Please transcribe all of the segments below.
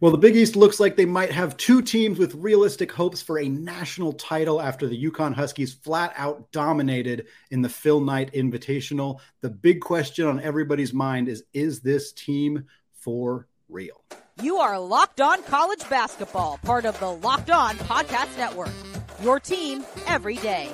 Well, the Big East looks like they might have two teams with realistic hopes for a national title after the UConn Huskies flat out dominated in the Phil Knight Invitational. The big question on everybody's mind is is this team for real? You are Locked On College Basketball, part of the Locked On Podcast Network. Your team every day.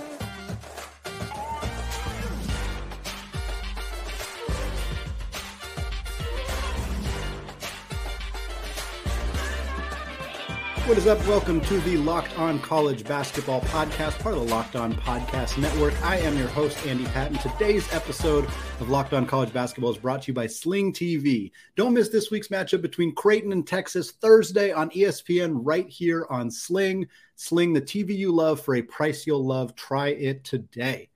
What is up? Welcome to the Locked On College Basketball Podcast, part of the Locked On Podcast Network. I am your host, Andy Patton. Today's episode of Locked On College Basketball is brought to you by Sling TV. Don't miss this week's matchup between Creighton and Texas Thursday on ESPN right here on Sling. Sling, the TV you love for a price you'll love. Try it today.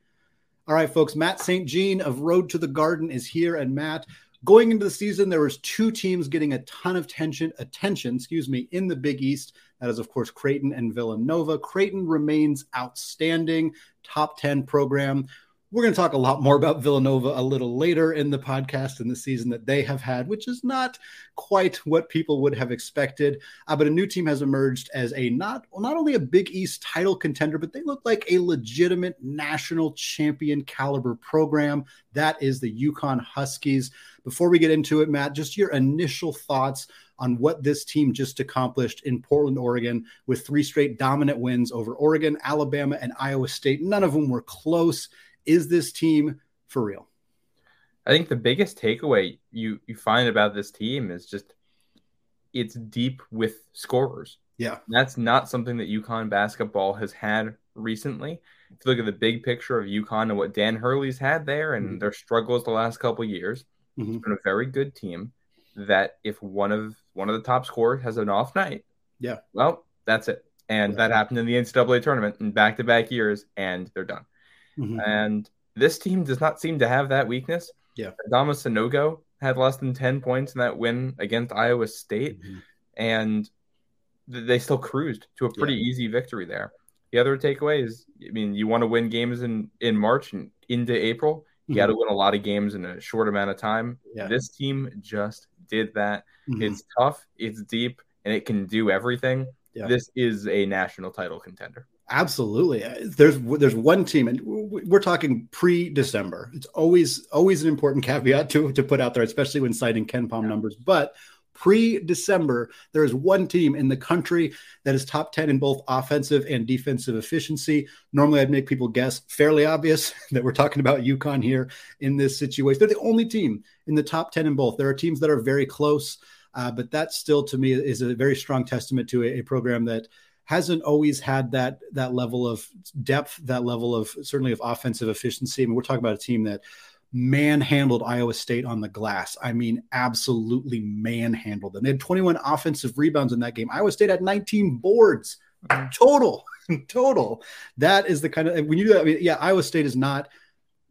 All right, folks. Matt St. Jean of Road to the Garden is here. And Matt, Going into the season, there was two teams getting a ton of tension, attention, excuse me, in the Big East. That is, of course, Creighton and Villanova. Creighton remains outstanding, top 10 program. We're going to talk a lot more about Villanova a little later in the podcast and the season that they have had, which is not quite what people would have expected. Uh, but a new team has emerged as a not not only a Big East title contender, but they look like a legitimate national champion caliber program. That is the UConn Huskies. Before we get into it, Matt, just your initial thoughts on what this team just accomplished in Portland, Oregon, with three straight dominant wins over Oregon, Alabama, and Iowa State. None of them were close. Is this team for real? I think the biggest takeaway you you find about this team is just it's deep with scorers. Yeah. That's not something that UConn basketball has had recently. If you look at the big picture of UConn and what Dan Hurley's had there and mm-hmm. their struggles the last couple years, mm-hmm. it's been a very good team that if one of one of the top scorers has an off night, yeah, well, that's it. And yeah. that happened in the NCAA tournament in back to back years, and they're done. Mm-hmm. And this team does not seem to have that weakness. Yeah. Adama Sanogo had less than 10 points in that win against Iowa State, mm-hmm. and they still cruised to a pretty yeah. easy victory there. The other takeaway is, I mean, you want to win games in, in March and into April. You mm-hmm. got to win a lot of games in a short amount of time. Yeah. This team just did that. Mm-hmm. It's tough, it's deep, and it can do everything. Yeah. This is a national title contender. Absolutely. Uh, there's there's one team, and we're talking pre-December. It's always always an important caveat to to put out there, especially when citing KenPom yeah. numbers. But pre-December, there is one team in the country that is top 10 in both offensive and defensive efficiency. Normally, I'd make people guess fairly obvious that we're talking about UConn here in this situation. They're the only team in the top 10 in both. There are teams that are very close, uh, but that still, to me, is a very strong testament to a, a program that – hasn't always had that that level of depth, that level of certainly of offensive efficiency. I mean, we're talking about a team that manhandled Iowa State on the glass. I mean, absolutely manhandled them. They had 21 offensive rebounds in that game. Iowa State had 19 boards total. total. That is the kind of when you do that. I mean, yeah, Iowa State is not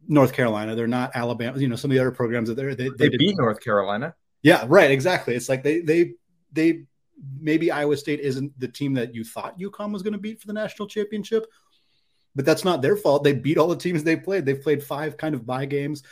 North Carolina. They're not Alabama. You know, some of the other programs that they're they, they, they beat North Carolina. Yeah, right. Exactly. It's like they they they maybe Iowa State isn't the team that you thought UConn was going to beat for the national championship, but that's not their fault. They beat all the teams they played. They've played five kind of bye games.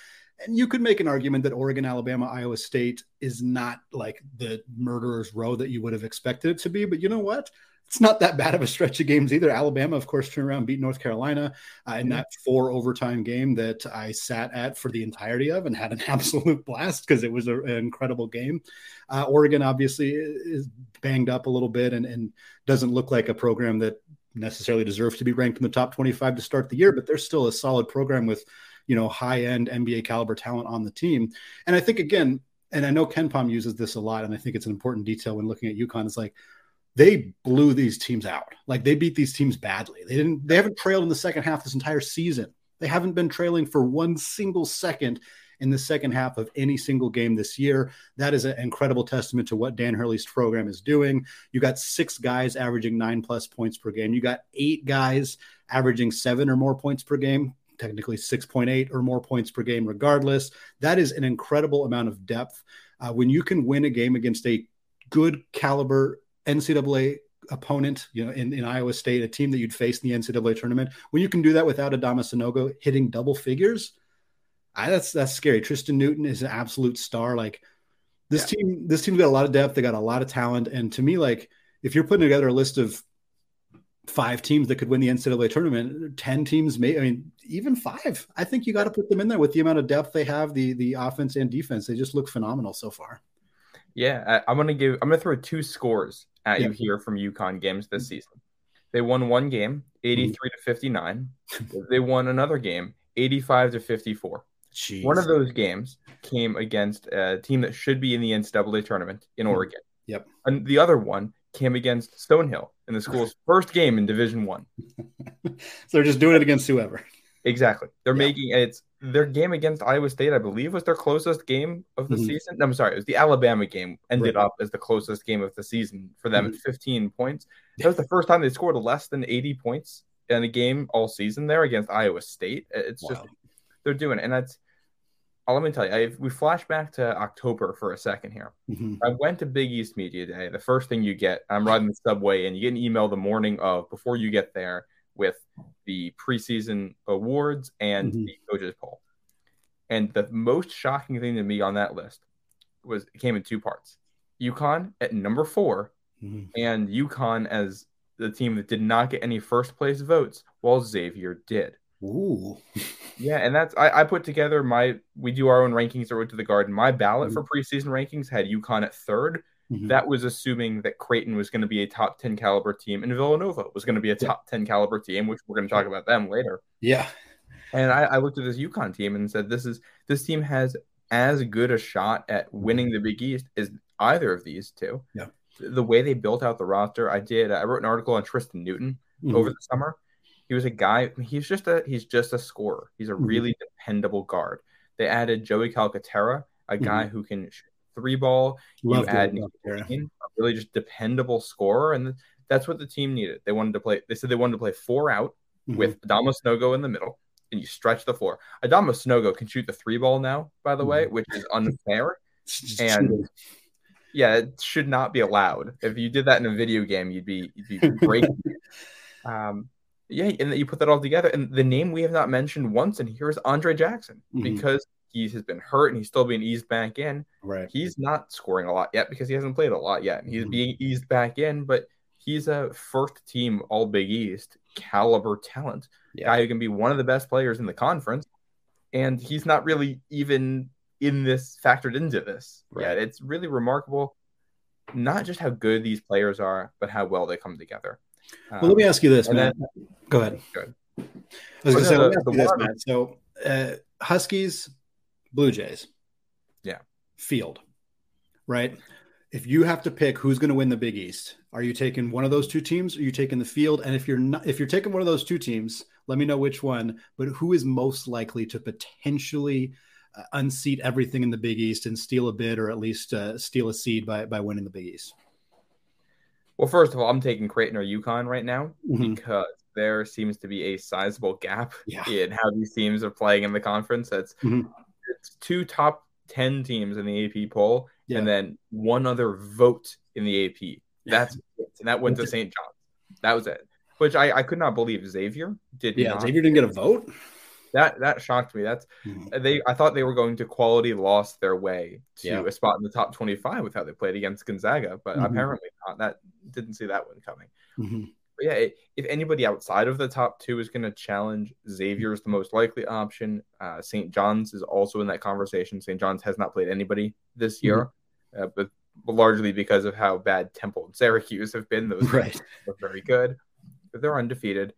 And you could make an argument that Oregon, Alabama, Iowa State is not like the murderer's row that you would have expected it to be. But you know what? it's not that bad of a stretch of games either. Alabama, of course, turned around, beat North Carolina uh, in that four overtime game that I sat at for the entirety of and had an absolute blast because it was a, an incredible game. Uh, Oregon obviously is banged up a little bit and, and doesn't look like a program that necessarily deserves to be ranked in the top 25 to start the year, but they're still a solid program with, you know, high end NBA caliber talent on the team. And I think, again, and I know KenPom uses this a lot, and I think it's an important detail when looking at UConn. It's like, they blew these teams out. Like they beat these teams badly. They didn't they haven't trailed in the second half this entire season. They haven't been trailing for one single second in the second half of any single game this year. That is an incredible testament to what Dan Hurley's program is doing. You got six guys averaging nine plus points per game. You got eight guys averaging seven or more points per game, technically 6.8 or more points per game, regardless. That is an incredible amount of depth. Uh, when you can win a game against a good caliber NCAA opponent, you know, in, in Iowa State, a team that you'd face in the NCAA tournament, when you can do that without Adama Sanogo hitting double figures, I, that's that's scary. Tristen Newton is an absolute star. Like This yeah. team, this team's got a lot of depth. They got a lot of talent, and to me, like if you're putting together a list of five teams that could win the NCAA tournament, ten teams, may I mean even five. I think you got to put them in there with the amount of depth they have, the the offense and defense. They just look phenomenal so far. Yeah, I, am gonna give. I'm gonna throw two scores at yeah. you here from UConn games this season. They won one game, 83 mm-hmm. to 59. they won another game, 85 to 54. Jeez. One of those games came against a team that should be in the NCAA tournament in mm-hmm. Oregon. Yep. And the other one came against Stonehill in the school's first game in Division One. so they're just doing it against whoever. Exactly. They're yeah. making it's their game against Iowa State, I believe, was their closest game of the mm-hmm. season. No, I'm sorry, it was the Alabama game ended right. up as the closest game of the season for them mm-hmm. at 15 points. That was the first time they scored less than 80 points in a game all season there against Iowa State. It's wow. just they're doing it, and that's. Oh, let me tell you, I, we flash back to October for a second here. Mm-hmm. I went to Big East Media Day. The first thing you get, I'm riding the subway, and you get an email the morning of before you get there with the preseason awards and mm-hmm. the coaches poll. And the most shocking thing to me on that list was it came in two parts. UConn at number 4 mm-hmm. and UConn as the team that did not get any first place votes, while Xavier did. Ooh. yeah, and that's I, I, put together my we do our own rankings Road to the Garden. My ballot mm-hmm. for preseason rankings had UConn at 3rd mm-hmm. That was assuming that Creighton was going to be a top 10 caliber team and Villanova was going to be a top 10 caliber team, which we're going to talk about them later. Yeah. And I, I looked at this UConn team and said, this is this team has as good a shot at winning the Big East as either of these two. Yeah. The way they built out the roster, I did. I wrote an article on Tristen Newton mm-hmm. over the summer. He was a guy. He's just a he's just a scorer. He's a mm-hmm. really dependable guard. They added Joey Calcaterra, a guy mm-hmm. who can three ball. Love you add a really just dependable scorer, and that's what the team needed. They wanted to play. They said they wanted to play four out mm-hmm. with Adama Sanogo in the middle, and you stretch the floor. Adama Sanogo can shoot the three ball now, by the mm-hmm. way, which is unfair. and yeah, it should not be allowed. If you did that in a video game, you'd be you'd be breaking. um, yeah, and that you put that all together, and the name we have not mentioned once in here is Andre Jackson mm-hmm. because he has been hurt and he's still being eased back in. Right. He's not scoring a lot yet because he hasn't played a lot yet. He's mm-hmm. being eased back in, but he's a first team All Big East caliber talent, yeah. guy who can be one of the best players in the conference. And he's not really even in this factored into this right. yet. It's really remarkable, not just how good these players are, but how well they come together. Well, um, let me ask you this, man. Then, Go ahead. Good. I was going to say, the, this, Matt. So, uh, Huskies Blue Jays. Yeah. Field. Right? If you have to pick who's going to win the Big East, are you taking one of those two teams? Or are you taking the field? And if you're not, if you're taking one of those two teams, let me know which one. But who is most likely to potentially uh, unseat everything in the Big East and steal a bid, or at least uh, steal a seed by by winning the Big East? Well, first of all, I'm taking Creighton or UConn right now mm-hmm. because there seems to be a sizable gap yeah. in how these teams are playing in the conference. That's mm-hmm it's two top 10 teams in the AP poll yeah. and then one other vote in the AP. That's yeah. And that went to St. John's. That was it. Which I, I could not believe Xavier did yeah, not. Xavier didn't get a vote. That that shocked me. That's mm-hmm. they I thought they were going to quality lost their way to yeah. a spot in the top 25 with how they played against Gonzaga, but mm-hmm. apparently not. That didn't see that one coming. Mm-hmm. But yeah, if anybody outside of the top two is going to challenge, Xavier is the most likely option. Uh, St. John's is also in that conversation. St. John's has not played anybody this year, mm-hmm. uh, but largely because of how bad Temple and Syracuse have been. Those right. are very good, but they're undefeated.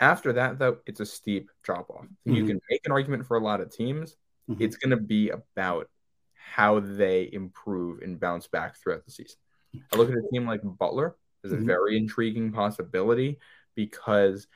After that, though, it's a steep drop off. Mm-hmm. You can make an argument for a lot of teams. Mm-hmm. It's going to be about how they improve and bounce back throughout the season. I look at a team like Butler mm-hmm. a very intriguing possibility because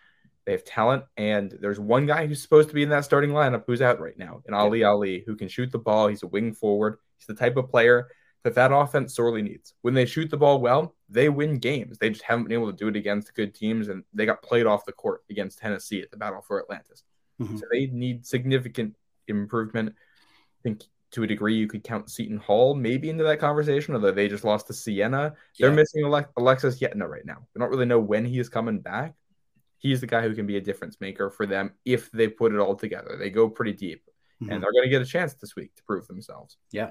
they have talent, and there's one guy who's supposed to be in that starting lineup who's out right now, and Ali Ali, who can shoot the ball. He's a wing forward. He's the type of player that that offense sorely needs. When they shoot the ball well, they win games. They just haven't been able to do it against good teams, and they got played off the court against Tennessee at the Battle for Atlantis. Mm-hmm. So they need significant improvement. I think to a degree, you could count Seton Hall maybe into that conversation, although they just lost to Siena. They're yeah. missing Alexis Yetna right now. They don't really know when he is coming back. He's the guy who can be a difference maker for them if they put it all together. They go pretty deep, mm-hmm. and they're going to get a chance this week to prove themselves. Yeah.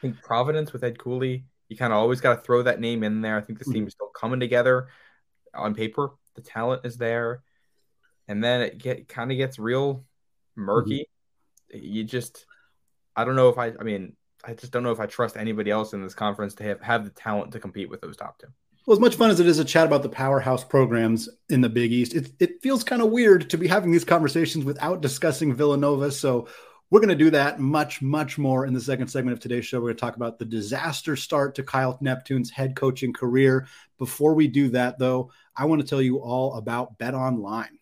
I think Providence with Ed Cooley, you kind of always got to throw that name in there. I think this mm-hmm. team is still coming together on paper. The talent is there, and then it get kind of gets real murky. Mm-hmm. You just, I don't know if I. I mean, I just don't know if I trust anybody else in this conference to have have the talent to compete with those top two. Well, as much fun as it is to chat about the powerhouse programs in the Big East, it, it feels kind of weird to be having these conversations without discussing Villanova. So we're going to do that much, much more in the second segment of today's show. We're going to talk about the disaster start to Kyle Neptune's head coaching career. Before we do that, though, I want to tell you all about Bet Online.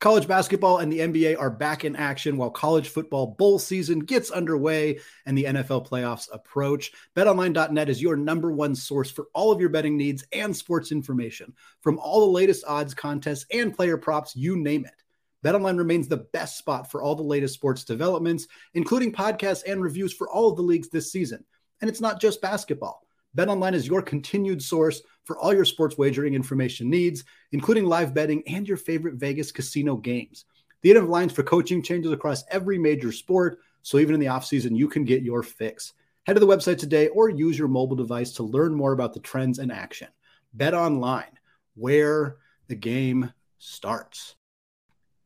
College basketball and the NBA are back in action while college football bowl season gets underway and the NFL playoffs approach. BetOnline.net is your number one source for all of your betting needs and sports information. From all the latest odds, contests, and player props, you name it. BetOnline remains the best spot for all the latest sports developments, including podcasts and reviews for all of the leagues this season. And it's not just basketball. BetOnline is your continued source for all your sports wagering information needs, including live betting and your favorite Vegas casino games. The end of lines for coaching changes across every major sport, so even in the offseason, you can get your fix. Head to the website today or use your mobile device to learn more about the trends in action. Bet online, where the game starts.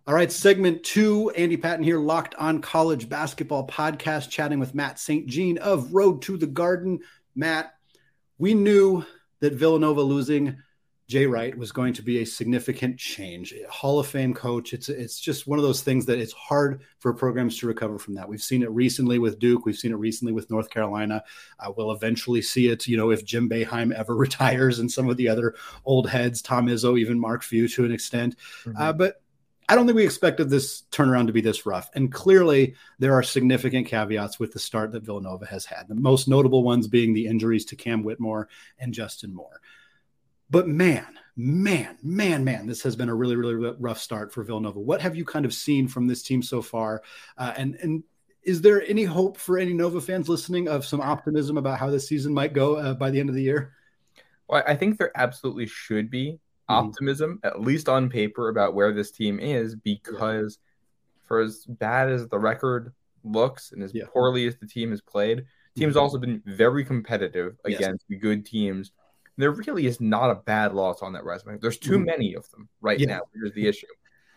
All right, segment two. Andy Patton here, locked on college basketball podcast, chatting with Matt St. Jean of Road to the Garden. Matt, we knew that Villanova losing Jay Wright was going to be a significant change. Hall of Fame coach. It's it's just one of those things that it's hard for programs to recover from that. We've seen it recently with Duke. We've seen it recently with North Carolina. Uh, we'll eventually see it. You know, if Jim Boeheim ever retires, and some of the other old heads, Tom Izzo, even Mark Few to an extent. Mm-hmm. Uh, but I don't think we expected this turnaround to be this rough. And clearly, there are significant caveats with the start that Villanova has had. The most notable ones being the injuries to Cam Whitmore and Justin Moore. But man, man, man, man, this has been a really, really rough start for Villanova. What have you kind of seen from this team so far? Uh, and and is there any hope for any Nova fans listening of some optimism about how this season might go uh, by the end of the year? Well, I think there absolutely should be mm-hmm. optimism, at least on paper, about where this team is because yeah. for as bad as the record looks and as yeah. poorly as the team has played, team's mm-hmm. also been very competitive against yes. good teams. There really is not a bad loss on that resume. There's too mm-hmm. many of them right yeah. now. Here's the issue.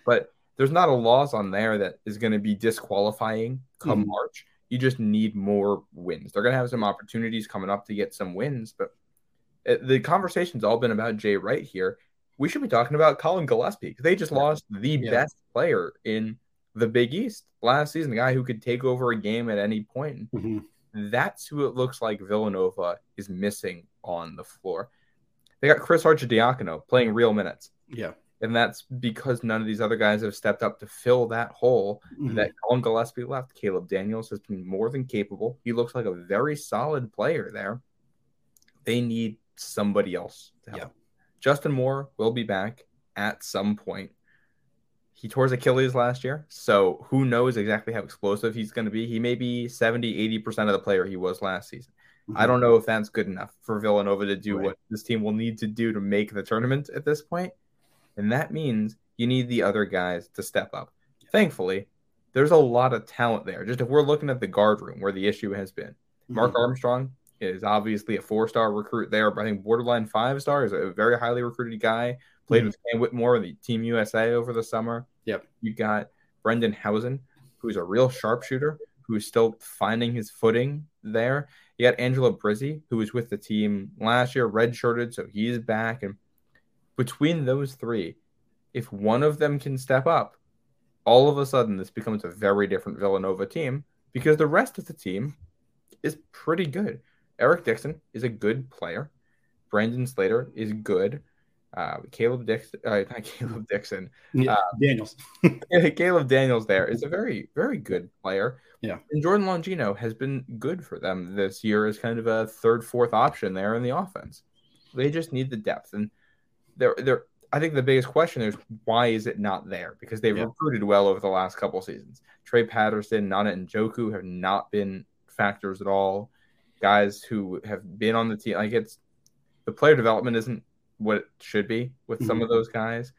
But there's not a loss on there that is going to be disqualifying come mm-hmm. March. You just need more wins. They're going to have some opportunities coming up to get some wins, but it, the conversation's all been about Jay Wright here we should be talking about Collin Gillespie. They just lost the yeah. best player in the Big East last season, the guy who could take over a game at any point. Mm-hmm. That's who it looks like Villanova is missing on the floor. They got Chris Arcidiacono playing real minutes. Yeah. And that's because none of these other guys have stepped up to fill that hole mm-hmm. that Collin Gillespie left. Caleb Daniels has been more than capable. He looks like a very solid player there. They need somebody else to help. Yeah. Justin Moore will be back at some point. He tore his Achilles last year, so who knows exactly how explosive he's going to be. He may be 70, 80% of the player he was last season. Mm-hmm. I don't know if that's good enough for Villanova to do right. what this team will need to do to make the tournament at this point. And that means you need the other guys to step up. Yeah. Thankfully, there's a lot of talent there. Just if we're looking at the guard room where the issue has been, mm-hmm. Mark Armstrong, is obviously a four star recruit there, but I think borderline five star is a very highly recruited guy. Played mm-hmm. with Cam Whitmore, the Team USA over the summer. Yep. You got Brendan Hausen, who's a real sharpshooter, who's still finding his footing there. You got Angelo Brizzi, who was with the team last year, redshirted, so he's back. And between those three, if one of them can step up, all of a sudden this becomes a very different Villanova team because the rest of the team is pretty good. Eric Dixon is a good player. Brandon Slater is good. Uh, Caleb Dixon, uh, not Caleb Dixon, yeah, uh, Daniels. Caleb Daniels there is a very, very good player. Yeah. And Jordan Longino has been good for them this year as kind of a third, fourth option there in the offense. They just need the depth. And they're, they're, I think the biggest question is why is it not there? Because they've yeah. recruited well over the last couple seasons. Trey Patterson, Nnanna Njoku have not been factors at all guys who have been on the team. Like it's the player development isn't what it should be with mm-hmm. some of those guys.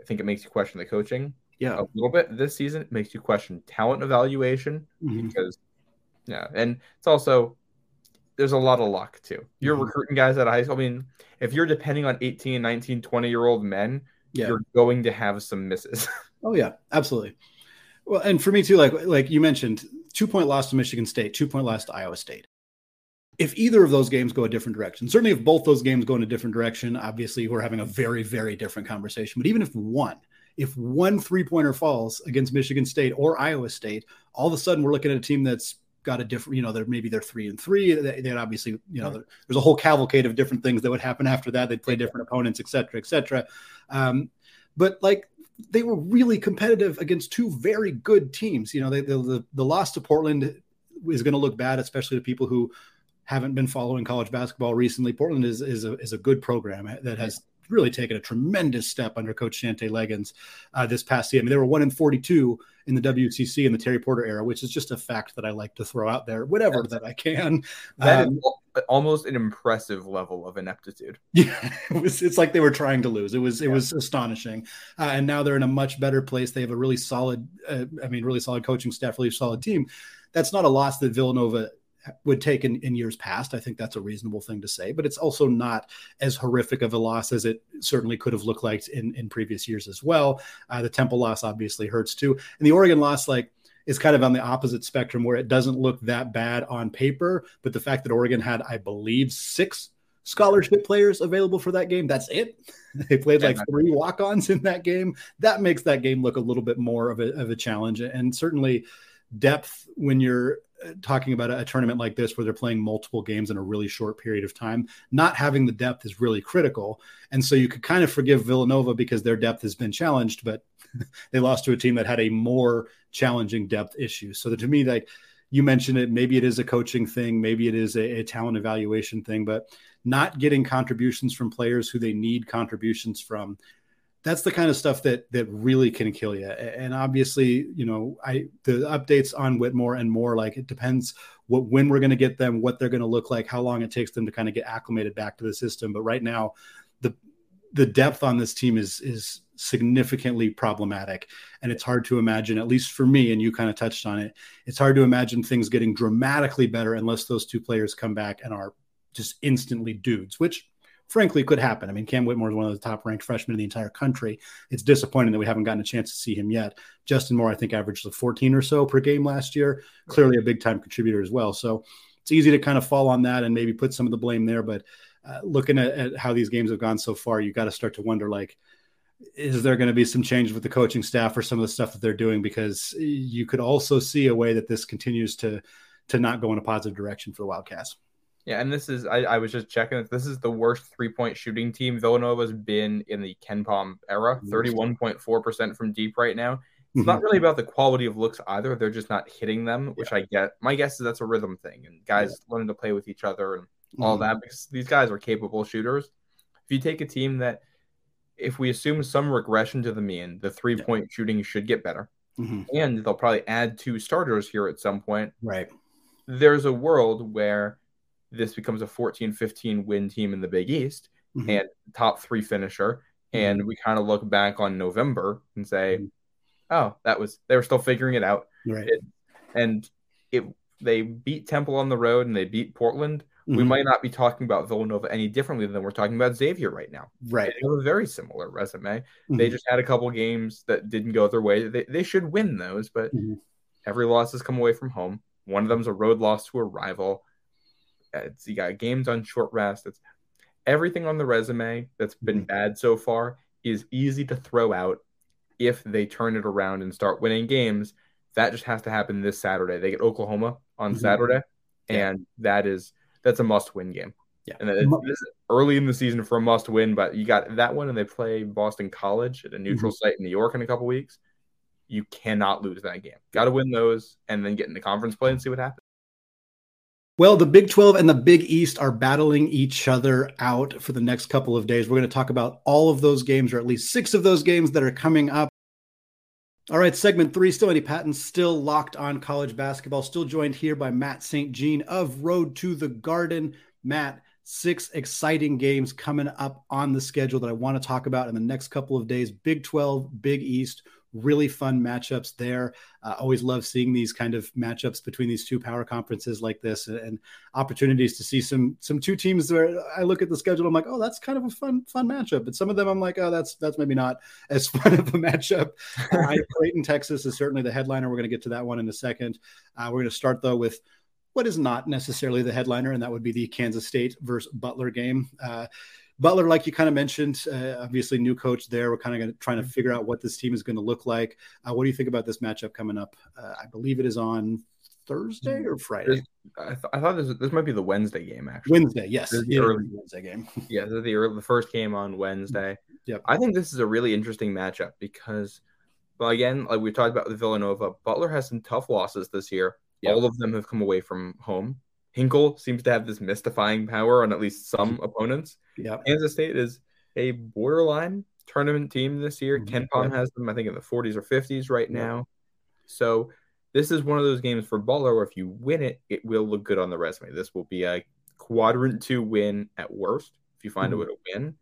I think it makes you question the coaching. Yeah, a little bit this season. It makes you question talent evaluation mm-hmm. because Yeah, and it's also there's a lot of luck too. You're mm-hmm. recruiting guys at high school. I mean, if you're depending on 18, 19, 20 year old men, yeah. you're going to have some misses. oh yeah, absolutely. Well, and for me too, like like you mentioned, two point loss to Michigan State, two point loss to Iowa State. If either of those games go a different direction, certainly if both those games go in a different direction, obviously we're having a very, very different conversation. But even if one, if one three pointer falls against Michigan State or Iowa State, all of a sudden we're looking at a team that's got a different, you know, they're maybe they're three and three. They, they obviously, you know, right. there's a whole cavalcade of different things that would happen after that. They'd play different opponents, et cetera, et cetera. Um, but like they were really competitive against two very good teams. You know, they, the, the, the loss to Portland is going to look bad, especially to people who haven't been following college basketball recently. Portland is, is a, is a good program that has really taken a tremendous step under Coach Shantay Legans uh, this past season. I mean, they were one in 42 in the WCC in the Terry Porter era, which is just a fact that I like to throw out there, whatever that I can. That um, is almost an impressive level of ineptitude. Yeah, it was, it's like they were trying to lose. It was it yeah. was astonishing, uh, and now they're in a much better place. They have a really solid, uh, I mean, really solid coaching staff, really solid team. That's not a loss that Villanova would take in, in years past. I think that's a reasonable thing to say, but it's also not as horrific of a loss as it certainly could have looked like in, in previous years as well. Uh, the Temple loss obviously hurts too. And the Oregon loss, like, is kind of on the opposite spectrum where it doesn't look that bad on paper, but the fact that Oregon had, I believe, six scholarship players available for that game. That's it. They played like three walk-ons in that game. That makes that game look a little bit more of a, of a challenge, and certainly depth when you're talking about a, a, tournament like this where they're playing multiple games in a really short period of time, not having the depth is really critical. And so you could kind of forgive Villanova because their depth has been challenged, but they lost to a team that had a more challenging depth issue. So to me, like you mentioned it, maybe it is a coaching thing, maybe it is a, a talent evaluation thing, but not getting contributions from players who they need contributions from that's the kind of stuff that that really can kill you. And obviously, you know, I the updates on Whitmore and Moore like it depends what when we're going to get them, what they're going to look like, how long it takes them to kind of get acclimated back to the system. But right now, the the depth on this team is is significantly problematic and it's hard to imagine at least for me and you kind of touched on it it's hard to imagine things getting dramatically better unless those two players come back and are just instantly dudes which frankly could happen. I mean, Cam Whitmore is one of the top ranked freshmen in the entire country. It's disappointing that we haven't gotten a chance to see him yet. Justin Moore, I think, averaged like 14 or so per game last year. Clearly a big time contributor as well. So it's easy to kind of fall on that and maybe put some of the blame there. But uh, looking at, at, how these games have gone so far, you got to start to wonder like, is there going to be some change with the coaching staff or some of the stuff that they're doing? Because you could also see a way that this continues to to not go in a positive direction for the Wildcats. Yeah, and this is I, I was just checking. This is the worst three point shooting team Villanova's been in the KenPom era. Thirty one point four percent from deep right now. It's mm-hmm. not really about the quality of looks either. They're just not hitting them, which yeah. I get. My guess is that's a rhythm thing, and guys yeah. learning to play with each other and all mm-hmm. that because these guys are capable shooters. If you take a team that, if we assume some regression to the mean, the three point yeah. shooting should get better, mm-hmm. and they'll probably add two starters here at some point. Right. There's a world where this becomes a 14 15 win team in the Big East mm-hmm. and top three finisher. Mm-hmm. And we kind of look back on November and say, mm-hmm. oh, that was, they were still figuring it out. Right. It, and it, they beat Temple on the road and they beat Portland. We mm-hmm. might not be talking about Villanova any differently than we're talking about Xavier right now. Right. They have a very similar resume. They mm-hmm. just had a couple games that didn't go their way. They, they should win those, but every loss has come away from home. One of them's a road loss to a rival. It's, you got games on short rest. It's everything on the resume that's been mm-hmm. bad so far is easy to throw out if they turn it around and start winning games. That just has to happen this Saturday. They get Oklahoma on mm-hmm. Saturday, yeah. and that is that's a must-win game. Yeah, and it's, early in the season for a must-win, but you got that one, and they play Boston College at a neutral mm-hmm. site in New York in a couple weeks. You cannot lose that game. Got to win those, and then get in the conference play and see what happens. Well, the Big 12 and the Big East are battling each other out for the next couple of days. We're going to talk about all of those games, or at least six of those games that are coming up. All right, segment three, still Andy Patton, still locked on college basketball, still joined here by Matt St. Jean of Road to the Garden. Matt, six exciting games coming up on the schedule that I want to talk about in the next couple of days Big 12, Big East. Really fun matchups there. Uh, always love seeing these kind of matchups between these two power conferences like this, and, and, opportunities to see some some two teams where I look at the schedule, I'm like, oh, that's kind of a fun fun matchup. But some of them, I'm like, oh, that's that's maybe not as fun of a matchup. uh, Creighton, Texas is certainly the headliner. We're going to get to that one in a second. Uh, we're going to start though with what is not necessarily the headliner, and that would be the Kansas State versus Butler game. Uh, Butler, like you kind of mentioned, uh, obviously new coach there. We're kind of trying to figure out what this team is going to look like. Uh, what do you think about this matchup coming up? Uh, I believe it is on Thursday or Friday. I, th- I, thought this, this might be the Wednesday game. Actually, Wednesday, yes, the early Wednesday game. yeah, the early, the first game on Wednesday. Yep. I think this is a really interesting matchup because, well, again, like we talked about with Villanova, Butler has some tough losses this year. Yep. All of them have come away from home. Hinkle seems to have this mystifying power on at least some opponents. Yeah. Kansas State is a borderline tournament team this year. Mm-hmm. KenPom has them, I think, in the 40s or 50s right now. So this is one of those games for Butler where if you win it, it will look good on the resume. This will be a quadrant two win at worst if you find mm-hmm. a way to win,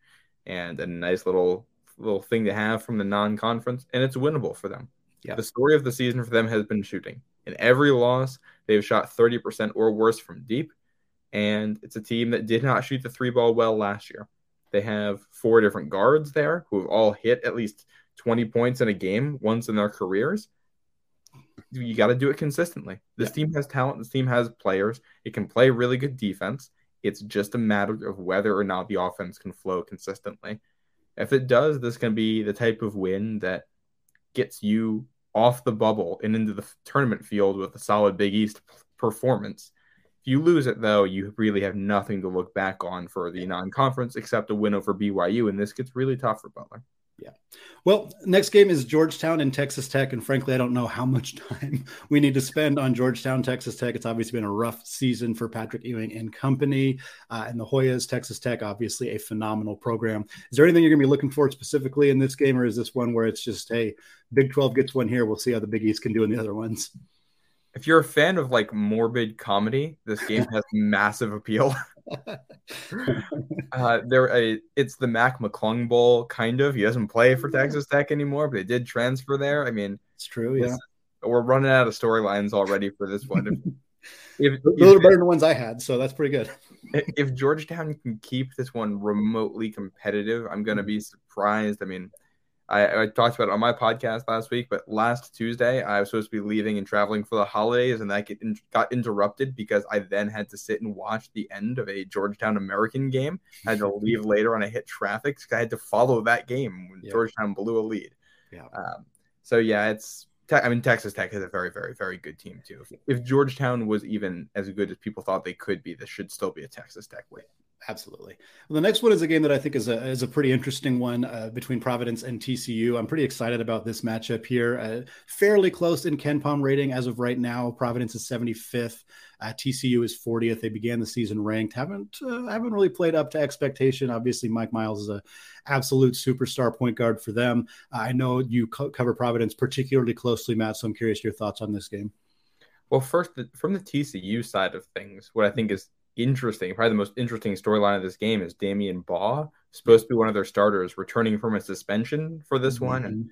and a nice little little thing to have from the non-conference, and it's winnable for them. Yeah. The story of the season for them has been shooting. In every loss, they've shot 30% or worse from deep. And it's a team that did not shoot the three ball well last year. They have four different guards there who have all hit at least 20 points in a game once in their careers. You got to do it consistently. This yeah. team has talent. This team has players. It can play really good defense. It's just a matter of whether or not the offense can flow consistently. If it does, this can be the type of win that gets you off the bubble and into the tournament field with a solid Big East performance. If you lose it, though, you really have nothing to look back on for the non conference except a win over BYU, and this gets really tough for Butler. Yeah. Well, next game is Georgetown and Texas Tech. And frankly, I don't know how much time we need to spend on Georgetown, Texas Tech. It's obviously been a rough season for Patrick Ewing and company. Uh, and the Hoyas, Texas Tech, obviously a phenomenal program. Is there anything you're going to be looking for specifically in this game, or is this one where it's just, hey, Big 12 gets one here. We'll see how the Big East can do in the other ones? If you're a fan of like morbid comedy, this game has massive appeal. uh, there, uh, it's the Mac McClung Bowl, kind of. He doesn't play for Texas Tech anymore, but he did transfer there. I mean, it's true. Yeah, we're running out of storylines already for this one. If, if, a little better than the ones I had, so that's pretty good. if Georgetown can keep this one remotely competitive, I'm going to be surprised. I mean, I, I, talked about it on my podcast last week, but last Tuesday I was supposed to be leaving and traveling for the holidays, and that get in, got interrupted because I then had to sit and watch the end of a Georgetown American game. I had to leave later and I hit traffic. Because I had to follow that game when yeah. Georgetown blew a lead. Yeah. Um, so yeah, it's. I mean, Texas Tech has a very, very, very good team too. If Georgetown was even as good as people thought they could be, this should still be a Texas Tech win. Absolutely. Well, the next one is a game that I think is a is a pretty interesting one uh, between Providence and TCU. I'm pretty excited about this matchup here. Uh, fairly close in KenPom rating as of right now. Providence is 75th. Uh, TCU is 40th. They began the season ranked. Haven't uh, haven't really played up to expectation. Obviously, Mike Miles is a absolute superstar point guard for them. I know you co- cover Providence particularly closely, Matt. So I'm curious your thoughts on this game. Well, first, from the TCU side of things, what I think is interesting, probably the most interesting storyline of this game is Damion Baugh, supposed to be one of their starters, returning from a suspension for this mm-hmm. one. And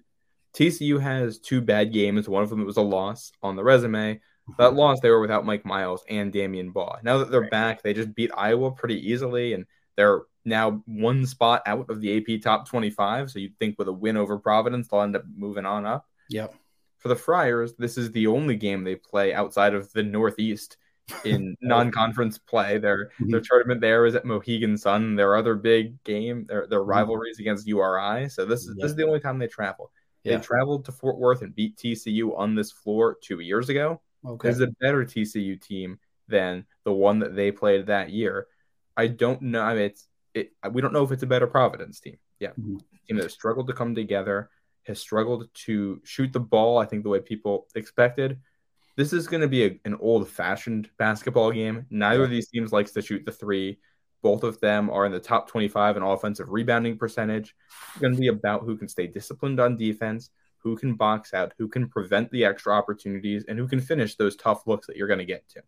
TCU has two bad games. One of them was a loss on the resume. Mm-hmm. That loss, they were without Mike Miles and Damion Baugh. Now that they're right. back, they just beat Iowa pretty easily, and they're now one spot out of the AP top 25. So you'd think with a win over Providence, they'll end up moving on up. Yep. For the Friars, this is the only game they play outside of the Northeast in non-conference play. Their mm-hmm. their tournament there is at Mohegan Sun. Their other big game, their their mm-hmm. rivalries against URI. So this is this is the only time they travel. Yeah. They traveled to Fort Worth and beat TCU on this floor two years ago. Okay. This is a better TCU team than the one that they played that year. I don't know. I mean, it's it. We don't know if it's a better Providence team. Yeah, mm-hmm. team that has struggled to come together, has struggled to shoot the ball. I think the way people expected this is going to be a, an old fashioned basketball game. Neither of these teams likes to shoot the three. Both of them are in the top 25 in offensive rebounding percentage. It's going to be about who can stay disciplined on defense, who can box out, who can prevent the extra opportunities, and who can finish those tough looks that you're going to get to.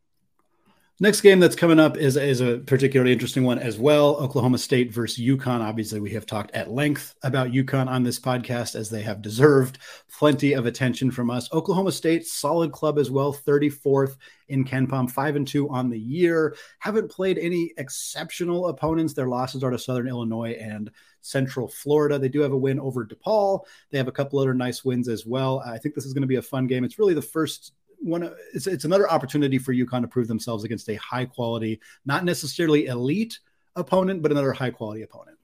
Next game that's coming up is, is a particularly interesting one as well. Oklahoma State versus UConn. Obviously, we have talked at length about UConn on this podcast as they have deserved plenty of attention from us. Oklahoma State, solid club as well, 34th in KenPom, 5 and 2 on the year. Haven't played any exceptional opponents. Their losses are to Southern Illinois and Central Florida. They do have a win over DePaul. They have a couple other nice wins as well. I think this is going to be a fun game. It's really the first one it's, it's another opportunity for UConn to prove themselves against a high quality, not necessarily elite opponent, but another high quality opponent.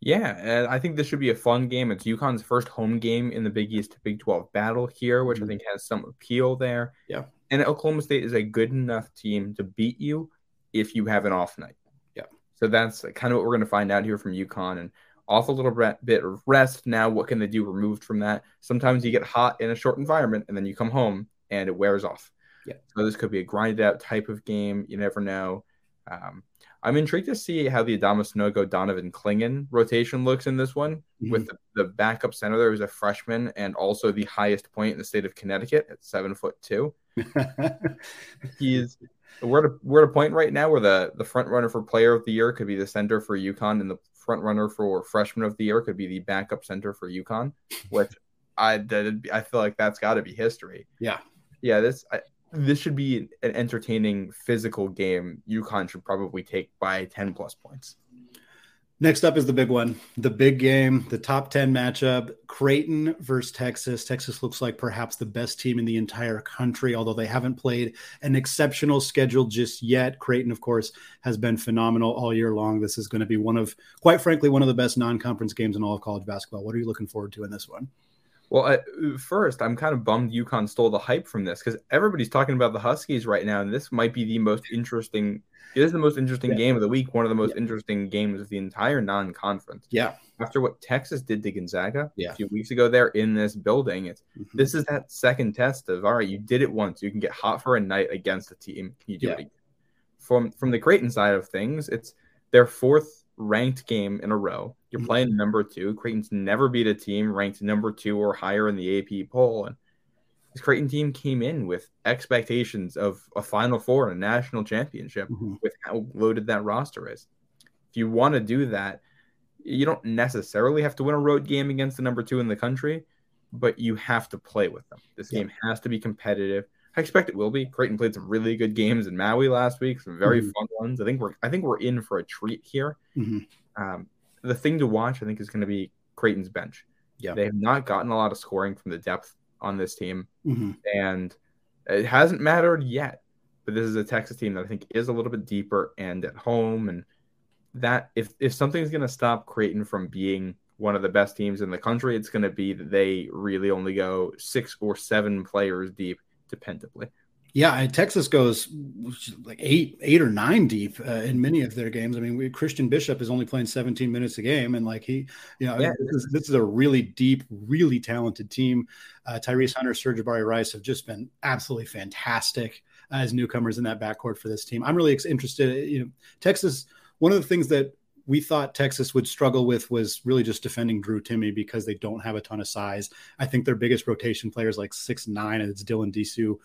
Yeah, I think this should be a fun game. It's UConn's first home game in the Big East Big 12 battle here, which mm-hmm. I think has some appeal there. Yeah. And Oklahoma State is a good enough team to beat you if you have an off night. Yeah. So that's kind of what we're going to find out here from UConn. And off a little bit of rest. Now, what can they do removed from that? Sometimes you get hot in a short environment and then you come home and it wears off. Yeah. So this could be a grinded out type of game. You never know. Um, I'm intrigued to see how the Adama Sanogo Donovan Clingan rotation looks in this one. Mm-hmm. With the, the, backup center there, who's a freshman and also the highest point in the state of Connecticut at seven foot two. He's we're at, a, we're at a point right now where the, the front runner for player of the year could be the center for UConn, and the front runner for freshman of the year could be the backup center for UConn, which I. I feel like that's got to be history. Yeah, yeah, this I, this should be an entertaining physical game. UConn should probably take by ten plus points. Next up is the big one, the big game, the top 10 matchup Creighton versus Texas. Texas looks like perhaps the best team in the entire country, although they haven't played an exceptional schedule just yet. Creighton, of course, has been phenomenal all year long. This is going to be one of, quite frankly, one of the best non conference games in all of college basketball. What are you looking forward to in this one? Well, I, first, I'm kind of bummed UConn stole the hype from this because everybody's talking about the Huskies right now, and this might be the most interesting. It is the most interesting yeah. game of the week, one of the most yeah. interesting games of the entire non-conference. Yeah. After what Texas did to Gonzaga yeah. a few weeks ago, there in this building, it's mm-hmm. this is that second test of all right, you did it once, you can get hot for a night against a team. Can you do it again? From from the Creighton side of things, it's their fourth ranked game in a row. You're mm-hmm. playing number two. Creighton's never beat a team ranked number two or higher in the AP poll. And this Creighton team came in with expectations of a Final Four and a national championship mm-hmm. with how loaded that roster is. If you want to do that, you don't necessarily have to win a road game against the number two in the country, but you have to play with them. This yeah. game has to be competitive. I expect it will be. Creighton played some really good games in Maui last week, some very mm-hmm. fun ones. I think we're I think we're in for a treat here. Mm-hmm. Um, the thing to watch, I think, is going to be Creighton's bench. Yeah, they have not gotten a lot of scoring from the depth on this team, mm-hmm. and it hasn't mattered yet. But this is a Texas team that I think is a little bit deeper and at home, and that if if something's going to stop Creighton from being one of the best teams in the country, it's going to be that they really only go six or seven players deep dependably. Yeah, Texas goes like eight, eight or nine deep uh, in many of their games. I mean, we, Christian Bishop is only playing 17 minutes a game, and like he, you know, yeah. this, is, this, is, a really deep, really talented team. Uh, Tyrese Hunter, Sir'Jabari Rice have just been absolutely fantastic as newcomers in that backcourt for this team. I'm really interested. You know, Texas. One of the things that we thought Texas would struggle with was really just defending Drew Timme because they don't have a ton of size. I think their biggest rotation players like six nine, and it's Dylan Disu.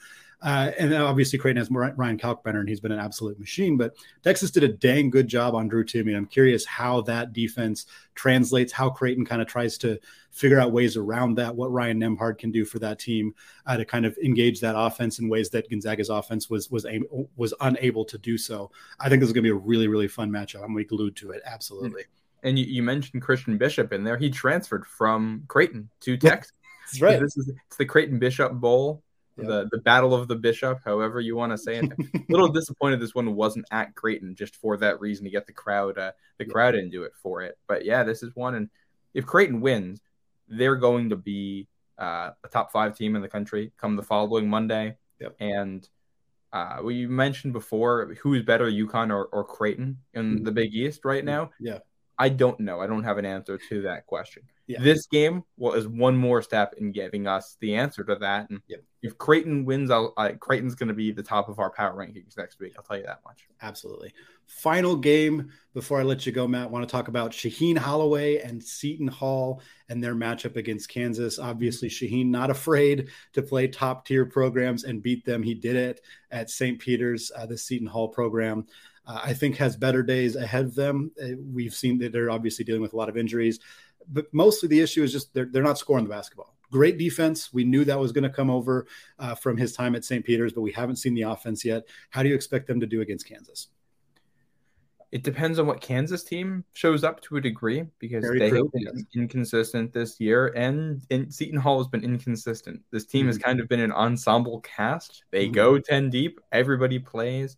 Uh, and obviously, Creighton has Ryan Kalkbrenner, and he's been an absolute machine. But Texas did a dang good job on Drew Timme. I'm curious how that defense translates, how Creighton kind of tries to figure out ways around that, what Ryan Nembhard can do for that team uh, to kind of engage that offense in ways that Gonzaga's offense was was was unable to do so. I think this is going to be a really really fun matchup. I'm glued to it. Absolutely. And you, you mentioned Christian Bishop in there. He transferred from Creighton to Texas. That's right. This is it's the Creighton Bishop Bowl the the battle of the bishop, however you want to say it. a little disappointed this one wasn't at Creighton just for that reason to get the crowd uh, the crowd into it for it. But yeah, this is one, and if Creighton wins, they're going to be uh, a top five team in the country come the following Monday. Yep. And uh, well, you mentioned before who's better, UConn or, or Creighton in mm-hmm. the Big East right now. Yeah. I don't know. I don't have an answer to that question. Yeah. This game well is one more step in giving us the answer to that. And Yep. if Creighton wins, I'll, I, Creighton's going to be the top of our power rankings next week. I'll tell you that much. Absolutely. Final game before I let you go, Matt. I want to talk about Shaheen Holloway and Seton Hall and their matchup against Kansas. Obviously, Shaheen not afraid to play top tier programs and beat them. He did it at St. Peter's, uh, the Seton Hall program. Uh, I think has better days ahead of them. Uh, we've seen that they're obviously dealing with a lot of injuries, but mostly the issue is just they're, they're not scoring the basketball. Great defense. We knew that was going to come over uh, from his time at St. Peter's, but we haven't seen the offense yet. How do you expect them to do against Kansas? It depends on what Kansas team shows up to a degree because Very they true, have been yes. inconsistent this year, and, and Seton Hall has been inconsistent. This team has Mhm. kind of been an ensemble cast. They Mhm. go ten deep, everybody plays.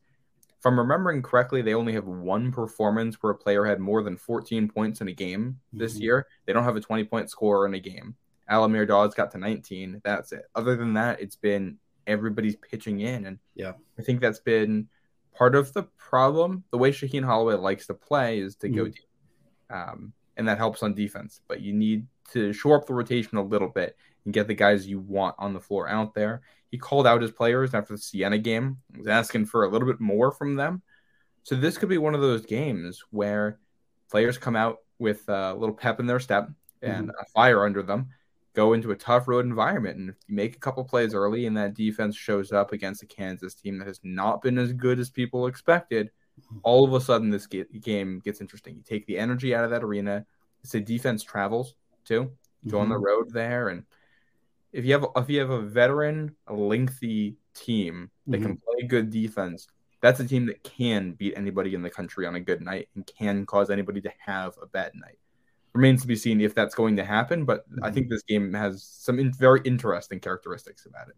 If I'm remembering correctly, they only have one performance where a player had more than 14 points in a game this Mhm. year. They don't have a 20 point scorer in a game. Al-Amir Dawes got to 19. That's it. Other than that, it's been everybody's pitching in, and Yeah. I think that's been part of the problem. The way Shaheen Holloway likes to play is to go Mhm. deep, um, and that helps on defense. But you need to shore up the rotation a little bit and get the guys you want on the floor out there. He called out his players after the Siena game. He was asking for a little bit more from them. So this could be one of those games where players come out with a little pep in their step and a fire under them, go into a tough road environment, and if you make a couple plays early and that defense shows up against a Kansas team that has not been as good as people expected, all of a sudden this ge- game gets interesting. You take the energy out of that arena. It's a defense travels too. Go on the Mm-hmm. road there, and if you have if you have a veteran, a lengthy team that can Mm-hmm. play good defense, that's a team that can beat anybody in the country on a good night and can cause anybody to have a bad night. Remains to be seen if that's going to happen, but I Mm-hmm. think this game has some in- very interesting characteristics about it.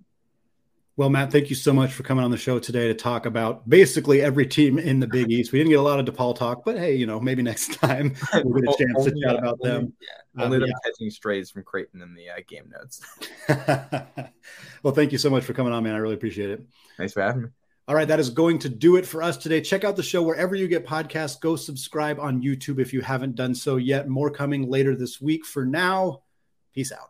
Well, Matt, thank you so much for coming on the show today to talk about basically every team in the Big East. We didn't get a lot of DePaul talk, but hey, you know, maybe next time we'll get a chance to chat about only- them. Um, Only them yeah. catching strays from Creighton in the uh, game notes. well, thank you so much for coming on, man. I really appreciate it. Thanks for having me. All right, that is going to do it for us today. Check out the show wherever you get podcasts. Go subscribe on YouTube if you haven't done so yet. More coming later this week. For now, peace out.